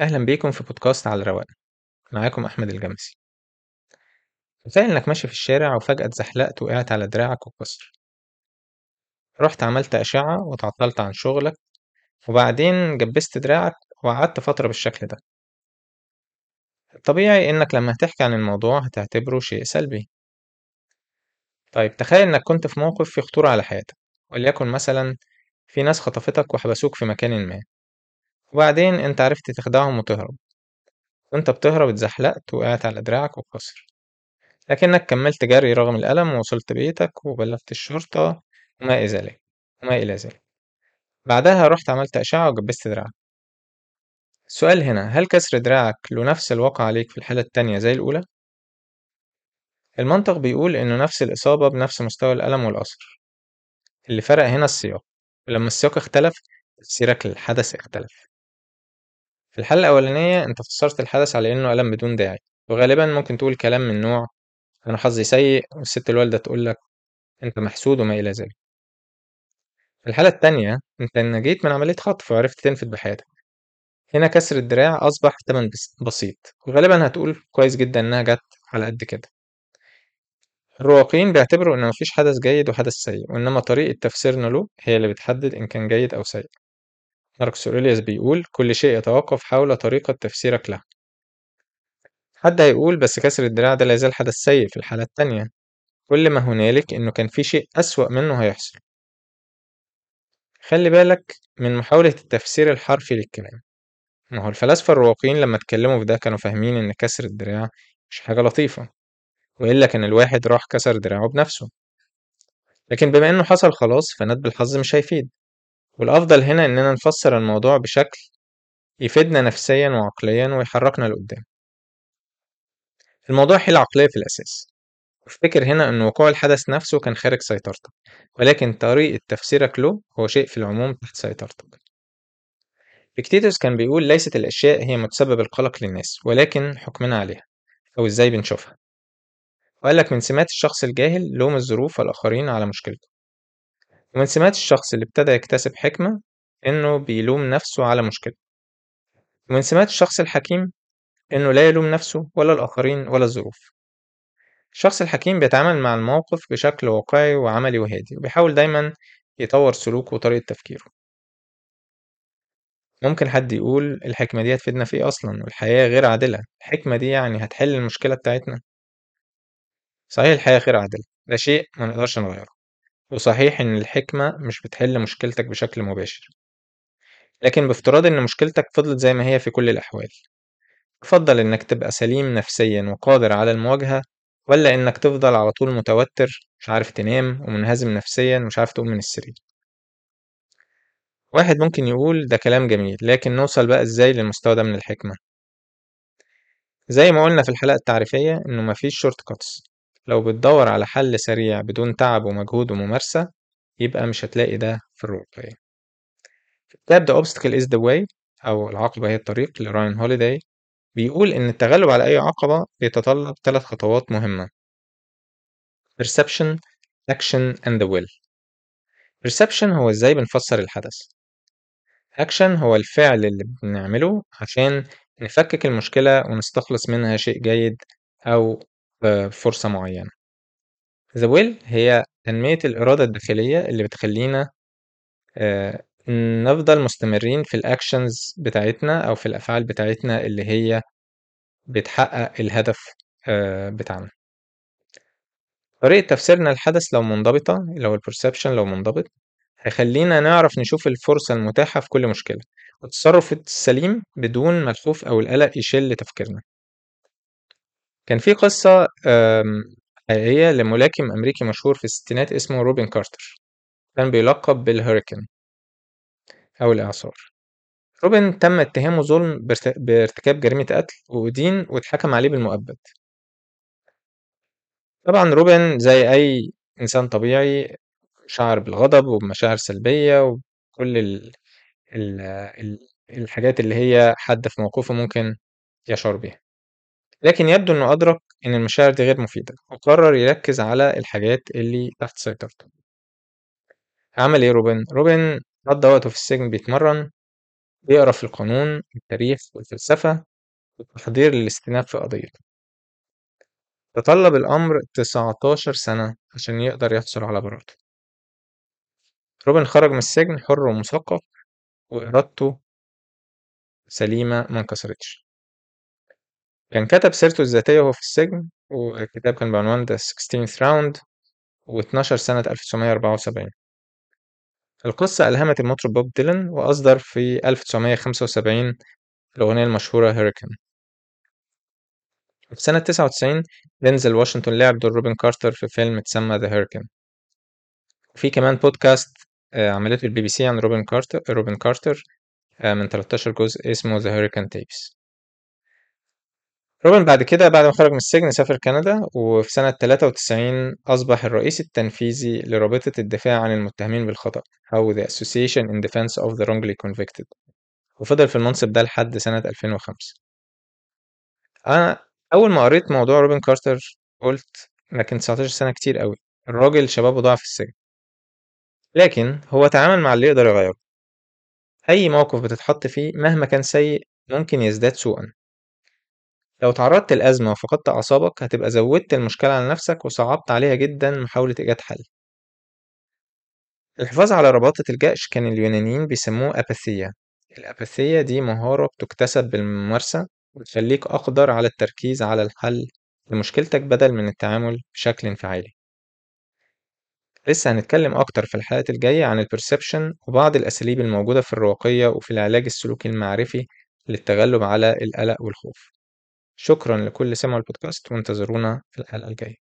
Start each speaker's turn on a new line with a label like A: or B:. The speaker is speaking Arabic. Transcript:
A: أهلا بيكم في بودكاست على الرواق معاكم أحمد الجمسي. تخيل إنك ماشي في الشارع وفجأة اتزحلقت وقعت على دراعك وكسر رحت عملت أشعة وتعطلت عن شغلك وبعدين جبست دراعك وقعدت فترة بالشكل ده. الطبيعي إنك لما هتحكي عن الموضوع هتعتبره شيء سلبي. طيب تخيل إنك كنت في موقف فيه خطورة على حياتك وليكن مثلا في ناس خطفتك وحبسوك في مكان ما. وبعدين أنت عرفت تخدعهم وتهرب. وأنت بتهرب اتزحلقت وقعت على دراعك وكسر لكنك كملت جري رغم الألم ووصلت بيتك وبلغت الشرطة وما إلى ذلك وما إلى ذلك. بعدها رحت عملت أشعة وجبست دراعك. السؤال هنا هل كسر دراعك له نفس الواقع عليك في الحالة التانية زي الأولى؟ المنطق بيقول إنه نفس الإصابة بنفس مستوى الألم والأثر اللي فرق هنا السياق. ولما السياق اختلف تفسيرك للحدث اختلف. في الحالة الأولانية أنت فسرت الحدث على إنه ألم بدون داعي وغالبا ممكن تقول كلام من نوع أنا حظي سيء والست الوالدة تقول لك أنت محسود وما إلى ذلك. في الحالة التانية أنت نجيت من عملية خطف وعرفت تنفذ بحياتك. هنا كسر الدراع أصبح تمن بسيط وغالبا هتقول كويس جدا إنها جت على قد كده. الرواقيين بيعتبروا إن مفيش حدث جيد وحدث سيء وإنما طريقة تفسيرنا له هي اللي بتحدد إن كان جيد أو سيء. ماركوس أوريليوس بيقول كل شيء يتوقف حول طريقة تفسيرك له. حد هيقول بس كسر الدراع ده لا يزال حدث سيء في الحالة التانية. كل ما هنالك إنه كان في شيء أسوأ منه هيحصل. خلي بالك من محاولة التفسير الحرفي للكلام. ما هو الفلاسفة الرواقيين لما اتكلموا في ده كانوا فاهمين إن كسر الدراع مش حاجة لطيفة وإلا كان الواحد راح كسر دراعه بنفسه. لكن بما إنه حصل خلاص فند بالحظ مش هيفيد. والأفضل هنا إننا نفسر الموضوع بشكل يفيدنا نفسيا وعقليا ويحركنا لقدام. الموضوع حيلة عقلية في الأساس. أفتكر هنا أن وقوع الحدث نفسه كان خارج سيطرتك ولكن طريقة تفسيرك له هو شيء في العموم تحت سيطرتك. بيكتيتوس كان بيقول ليست الأشياء هي متسبب القلق للناس ولكن حكمنا عليها أو إزاي بنشوفها. وقال لك من سمات الشخص الجاهل لوم الظروف والآخرين على مشكلته. ومن سمات الشخص اللي ابتدى يكتسب حكمة إنه بيلوم نفسه على مشكلته ومن سمات الشخص الحكيم إنه لا يلوم نفسه ولا الآخرين ولا الظروف. الشخص الحكيم بيتعامل مع الموقف بشكل واقعي وعملي وهادي وبيحاول دايما يطور سلوكه وطريقة تفكيره. ممكن حد يقول الحكمة دي هتفيدنا في إيه أصلا؟ والحياة غير عادلة. الحكمة دي يعني هتحل المشكلة بتاعتنا؟ صحيح الحياة غير عادلة. ده شيء ما نقدرش نغيره. وصحيح إن الحكمة مش بتحل مشكلتك بشكل مباشر لكن بافتراض إن مشكلتك فضلت زي ما هي في كل الأحوال تفضل إنك تبقى سليم نفسيا وقادر على المواجهة ولا إنك تفضل على طول متوتر مش عارف تنام ومنهزم نفسيا ومش عارف تقوم من السرير. واحد ممكن يقول ده كلام جميل لكن نوصل بقى إزاي للمستوى ده من الحكمة؟ زي ما قلنا في الحلقة التعريفية إنه مفيش shortcuts لو بتدور على حل سريع بدون تعب ومجهود وممارسة يبقى مش هتلاقي ده في الرواقية في كتاب The Obstacle is the Way أو العقبة هي الطريق لراين هوليداي بيقول إن التغلب على أي عقبة بيتطلب ثلاث خطوات مهمة. Perception, Action and the Will. Perception هو إزاي بنفسر الحدث. Action هو الفعل اللي بنعمله عشان نفكك المشكلة ونستخلص منها شيء جيد أو فرصة معينة. The Will هي تنمية الإرادة الداخلية اللي بتخلينا نفضل مستمرين في ال actions بتاعتنا أو في الأفعال بتاعتنا اللي هي بتحقق الهدف بتاعنا. طريقة تفسيرنا للحدث لو منضبطة لو ال perception لو منضبط هيخلينا نعرف نشوف الفرصة المتاحة في كل مشكلة. والتصرف السليم بدون ما الخوف أو القلق يشل تفكيرنا. كان في قصة حقيقية لملاكم أمريكي مشهور في الستينات اسمه روبن كارتر. كان بيلقب بال Hurricane أو الإعصار. روبن تم اتهامه ظلم بارتكاب جريمة قتل وأدين واتحكم عليه بالمؤبد. طبعا روبن زي أي إنسان طبيعي شعر بالغضب وبمشاعر سلبية وكل ال ال ال الحاجات اللي هي حد في موقفه ممكن يشعر بيها. لكن يبدو إنه أدرك إن المشاعر دي غير مفيدة وقرر يركز على الحاجات اللي تحت سيطرته عمل إيه روبن؟ روبن قضى وقته في السجن بيتمرن بيقرأ في القانون التاريخ والفلسفة والتحضير للاستئناف في قضيته تطلب الأمر 19 سنة عشان يقدر يحصل على براءته روبن خرج من السجن حر ومثقف وإرادته سليمة ما انكسرتش. كان كتب سيرته الذاتية وهو في السجن والكتاب كان بعنوان The 16th Round واتنشر سنة 1974 القصة ألهمت المطرب بوب ديلان وأصدر في 1975 الأغنية المشهورة Hurricane في سنة 99 دينزل واشنطن لعب دور روبن كارتر في فيلم اتسمى The Hurricane وفي كمان بودكاست آه، عملته البي بي سي عن روبن كارتر روبن كارتر آه، من 13 جزء اسمه The Hurricane Tapes روبن بعد كده بعد ما خرج من السجن سافر كندا وفي سنة 93 أصبح الرئيس التنفيذي لرابطة الدفاع عن المتهمين بالخطأ أو The Association in Defense of the Wrongly Convicted. وفضل في المنصب ده لحد سنة 2005 أنا أول ما قريت موضوع روبن كارتر قلت لكن 19 سنة كتير قوي الراجل شبابه ضاع في السجن. لكن هو تعامل مع اللي يقدر يغيره. أي موقف بتتحط فيه مهما كان سيء ممكن يزداد سوءا. لو تعرضت لأزمة وفقدت أعصابك هتبقى زودت المشكلة على نفسك وصعبت عليها جدا محاولة إيجاد حل. الحفاظ على رباطة الجأش كان اليونانيين بيسموه أباثية. الأباثية دي مهارة بتكتسب بالممارسة وتخليك أقدر على التركيز على الحل لمشكلتك بدل من التعامل بشكل انفعالي. لسه هنتكلم أكتر في الحلقات الجاية عن البرسبشن وبعض الأساليب الموجودة في الرواقية وفي العلاج السلوكي المعرفي للتغلب على القلق والخوف. شكرا لكل سمع البودكاست وانتظرونا في الحلقة الجاية.